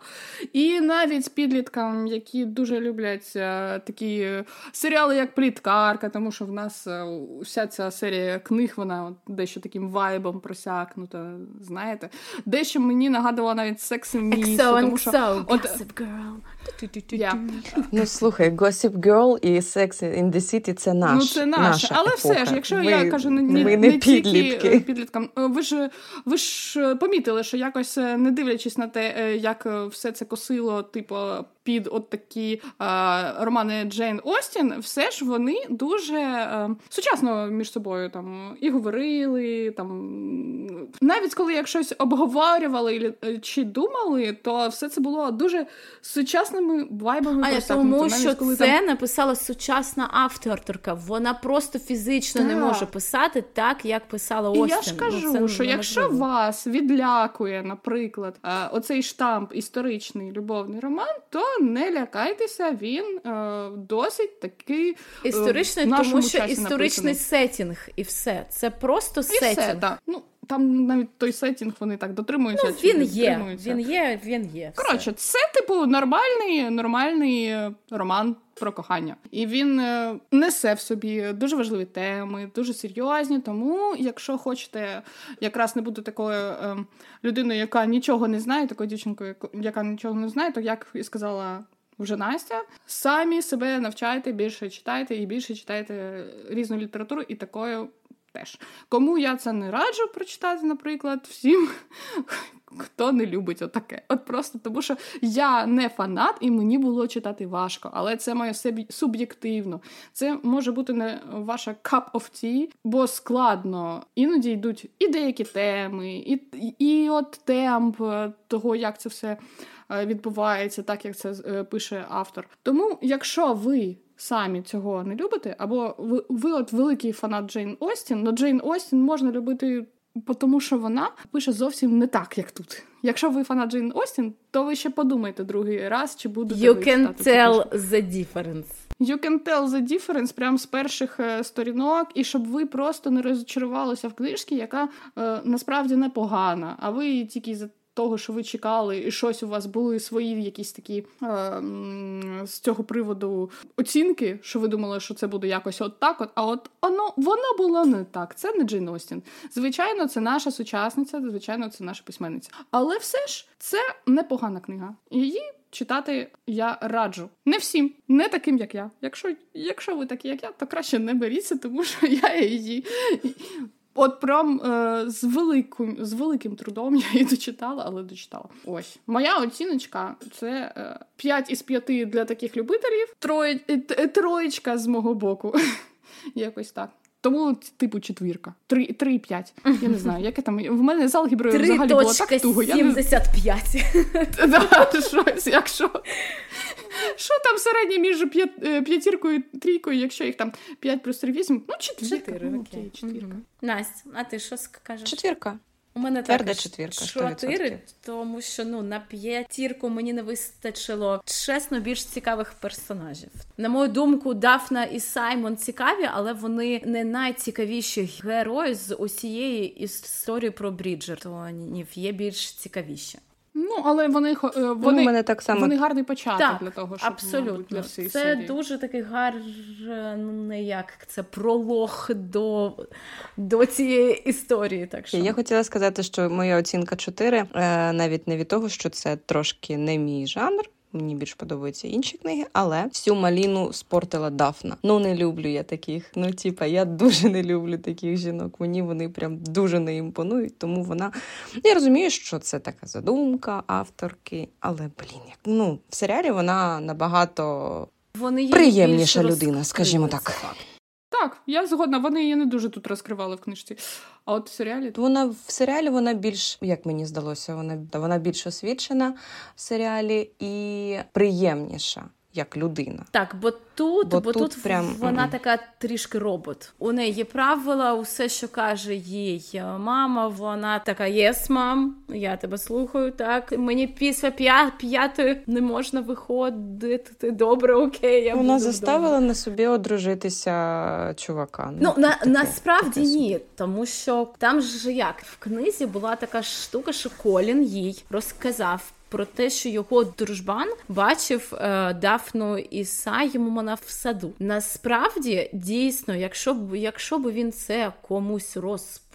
І навіть підліткам, які дуже люблять е, такі серіали, як Пліткарка, тому що в нас е, вся ця серія книг, вона дещо таким вайбом просякнута. Знаєте, дещо мені нагадувала навіть секс місто, тому що от, Girl. Yeah. Ну слухай, Gossip Girl і Sex in the City це наш. Ну це наше. Наша Але епоха. все ж, якщо ми, я кажу, не, не, не підлітки. підліткам, е, ви ж ви ж помітили, що якось е, не дивлячись на те, е, як все це косило, типу, під от такі а, романи Джейн Остін, все ж вони дуже а, сучасно між собою там і говорили. там Навіть коли як щось обговорювали чи думали, то все це було дуже сучасними вайбами. А я тому, що коли це там... написала сучасна авторка. Вона просто фізично так. не може писати так, як писала Остін. І Я ж ну, кажу, ну, що якщо вас відлякує, наприклад, оцей штамп історичний любовний роман, то не лякайтеся, він е, досить такий е, історичний, тому що історичний написаний. сетінг, і все. Це просто і сетінг. Все, так. Ну, там навіть той сетінг вони так дотримуються. Ну, Він є, він є, він є. Коротше, це типу нормальний, нормальний е, роман. Про кохання, і він е, несе в собі дуже важливі теми, дуже серйозні. Тому, якщо хочете, якраз не бути такою е, людиною, яка нічого не знає, такою дівчинкою, яка нічого не знає, то як і сказала вже Настя, самі себе навчайте, більше читайте і більше читайте різну літературу, і такою теж. Кому я це не раджу прочитати, наприклад, всім. Хто не любить отаке. От просто тому, що я не фанат, і мені було читати важко, але це моє суб'єктивно. Це може бути не ваша cup of tea, бо складно. Іноді йдуть і деякі теми, і, і от темп того, як це все е, відбувається, так як це е, пише автор. Тому, якщо ви самі цього не любите, або ви, ви от великий фанат Джейн Остін, но Джейн Остін можна любити. Тому що вона пише зовсім не так, як тут. Якщо ви фанат Джейн Остін, то ви ще подумайте другий раз, чи будете You can tell the difference. You can tell the difference прямо з перших е, сторінок, і щоб ви просто не розчарувалися в книжці, яка е, насправді непогана, а ви тільки за того, що ви чекали, і щось у вас були свої якісь такі е, з цього приводу оцінки, що ви думали, що це буде якось от так, от, а от воно воно було не так. Це не Джейн Остін. Звичайно, це наша сучасниця, звичайно, це наша письменниця. Але все ж це непогана книга. Її читати я раджу. Не всім, не таким, як я. Якщо якщо ви такі, як я, то краще не беріться, тому що я її От прям е, з великим з великим трудом я її дочитала, але дочитала. Ось моя оціночка це е, 5 із 5 для таких любителів, троє, е, троєчка з мого боку. Якось так. Тому, типу, четвірка. 3,5. Я не знаю, яке там. В мене з алгеброю взагалі було так туго. 75. щось, якщо. Що там середнє між е, п'ятіркою і трійкою, якщо їх там 5 плюс 3, 8? Ну, четвірка. Ну, окей, четвірка. Настя, а ти що скажеш? Четвірка. У мене Тверда четвірка. чотири, тому що ну на п'ятірку мені не вистачило чесно більш цікавих персонажів. На мою думку, Дафна і Саймон цікаві, але вони не найцікавіші герої з усієї історії про Бріджертонів. Є більш цікавіші. Ну, але вони е, ну, вони, мене так само... вони гарний початок так, для того, щоб абсолютно. Мабуть, для всієї Це серії. дуже такий гарний, як це пролог до до цієї історії. Так що Я хотіла сказати, що моя оцінка 4, е, навіть не від того, що це трошки не мій жанр. Мені більш подобаються інші книги, але всю маліну спортила Дафна. Ну не люблю я таких. Ну, типа, я дуже не люблю таких жінок. Мені вони прям дуже не імпонують. Тому вона я розумію, що це така задумка авторки, але блін, як ну в серіалі вона набагато вони приємніша людина, скажімо так. Так, я згодна, вони її не дуже тут розкривали в книжці. А от в серіалі вона в серіалі вона більш, як мені здалося, вона вона більш освічена в серіалі і приємніша як людина. Так, бо тут, бо, бо тут, тут прям вона така трішки робот. У неї є правила, усе, що каже їй мама, вона така єс, мам, я тебе слухаю. Так мені після п'ятої не можна виходити. Добре, окей. я Вона буду заставила вдома. на собі одружитися чувака. Ну, ну на таке, насправді таке ні, тому що там ж як в книзі була така штука, що Колін їй розказав про те, що його дружбан бачив е, Дафну і Саймона в саду. Насправді, дійсно, якщо б якщо б він це комусь розповів,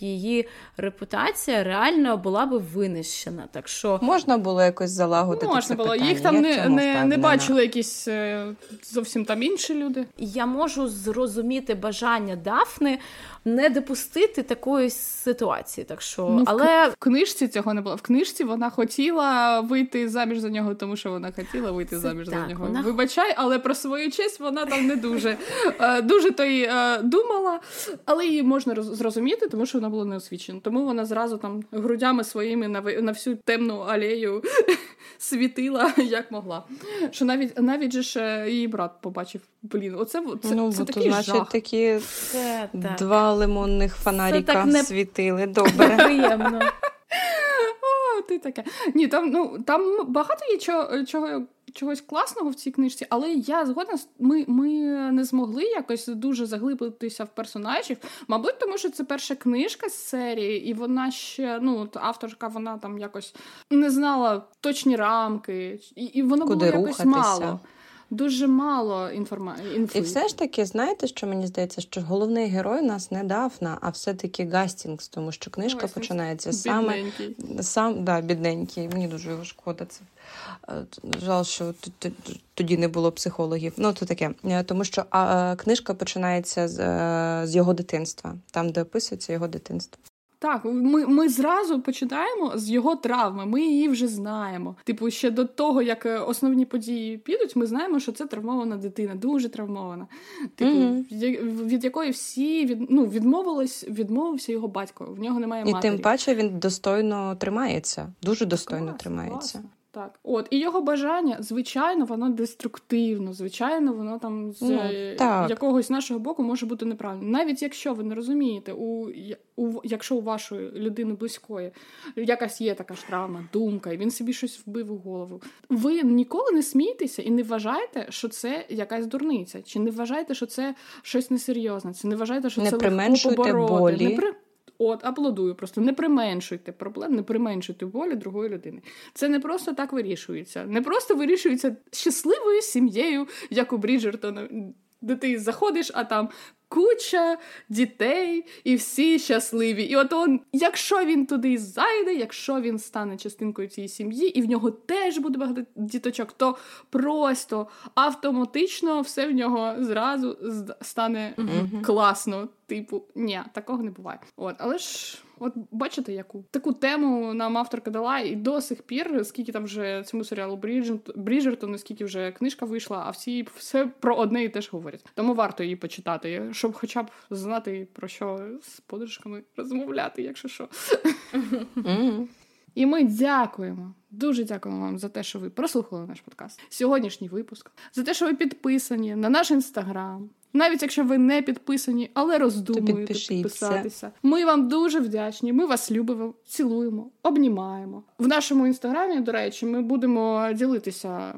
її репутація реально була б винищена. Так що можна було якось залагодити. Можна це було. Питання. Їх там не не, не бачили якісь е, зовсім там інші люди. Я можу зрозуміти бажання Дафни не допустити такої ситуації. Так що, ну, але в книжці цього не було. В книжці вона хотіла вийти заміж за нього, тому що вона хотіла вийти Це заміж так, за нього. Вона... Вибачай, але про свою честь вона там не дуже е, дуже то й е, думала, але її можна зрозуміти, тому що вона була неосвічена. Тому вона зразу там грудями своїми на на всю темну алею світила як могла. Що навіть навіть же ж е, її брат побачив. Блін, оце це, ну, це такий значить, жах. такі це, два лимонних фонаріка не... світили. Добре. Приємно. О, ти таке. Ні, там ну там багато є чого, чого чогось класного в цій книжці, але я згодна, ми ми не змогли якось дуже заглибитися в персонажів. Мабуть, тому що це перша книжка з серії, і вона ще ну авторка, вона там якось не знала точні рамки, і і воно Куди було рухатися. якось мало. Дуже мало інформації. І все ж таки, знаєте, що мені здається, що головний герой у нас не Дафна, а все-таки Гастінгс, тому що книжка Гастінгс. починається саме сам да, бідненький. Мені дуже його шкода. Це е, жаль, що тоді не було психологів. Ну, то таке. Е, тому що а, книжка починається з, е, з його дитинства, там, де описується його дитинство. Так, ми ми зразу починаємо з його травми. Ми її вже знаємо. Типу, ще до того, як е, основні події підуть, ми знаємо, що це травмована дитина, дуже травмована. Типу, mm-hmm. від якої всі від, ну, відмовились, відмовився його батько. В нього немає матері. І тим паче він достойно тримається, дуже достойно клас, тримається. Клас. Так, от і його бажання, звичайно, воно деструктивно. Звичайно, воно там з ну, якогось нашого боку може бути неправильно. Навіть якщо ви не розумієте, у у якщо у вашої людини близької якась є така ж травма, думка, і він собі щось вбив у голову. Ви ніколи не смійтеся і не вважайте, що це якась дурниця, чи не вважайте, що це щось несерйозне, чи не вважайте, що не це легко побороти. Не при... От, аплодую, просто не применшуйте проблем, не применшуйте волю другої людини. Це не просто так вирішується. Не просто вирішується щасливою сім'єю, як у Бріджертона, де ти заходиш, а там куча дітей, і всі щасливі. І от он, якщо він туди зайде, якщо він стане частинкою цієї сім'ї, і в нього теж буде багато діточок, то просто автоматично все в нього зразу стане mm-hmm. класно. Типу, ні, такого не буває. От, але ж. От бачите, яку таку тему нам авторка дала, і до сих пір, скільки там вже цьому серіалу Бріджертону, скільки вже книжка вийшла, а всі все про одне і теж говорять. Тому варто її почитати, щоб хоча б знати про що з подружками розмовляти, якщо що. І ми дякуємо. Дуже дякуємо вам за те, що ви прослухали наш подкаст. Сьогоднішній випуск, за те, що ви підписані на наш інстаграм, навіть якщо ви не підписані, але роздумуєте підписатися. Ми вам дуже вдячні. Ми вас любимо, цілуємо, обнімаємо. В нашому інстаграмі, до речі, ми будемо ділитися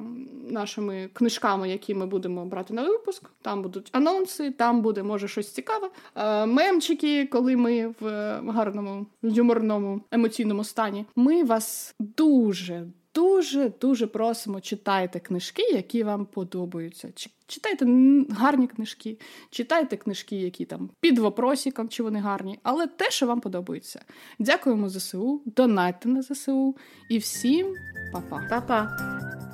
нашими книжками, які ми будемо брати на випуск. Там будуть анонси, там буде може щось цікаве. Е, мемчики, коли ми в гарному юморному емоційному стані. Ми вас дуже дуже дуже просимо читайте книжки, які вам подобаються. Читайте гарні книжки, читайте книжки, які там під вопросиком, чи вони гарні, але те, що вам подобається. Дякуємо ЗСУ, донайте на ЗСУ і всім па-па. Па-па.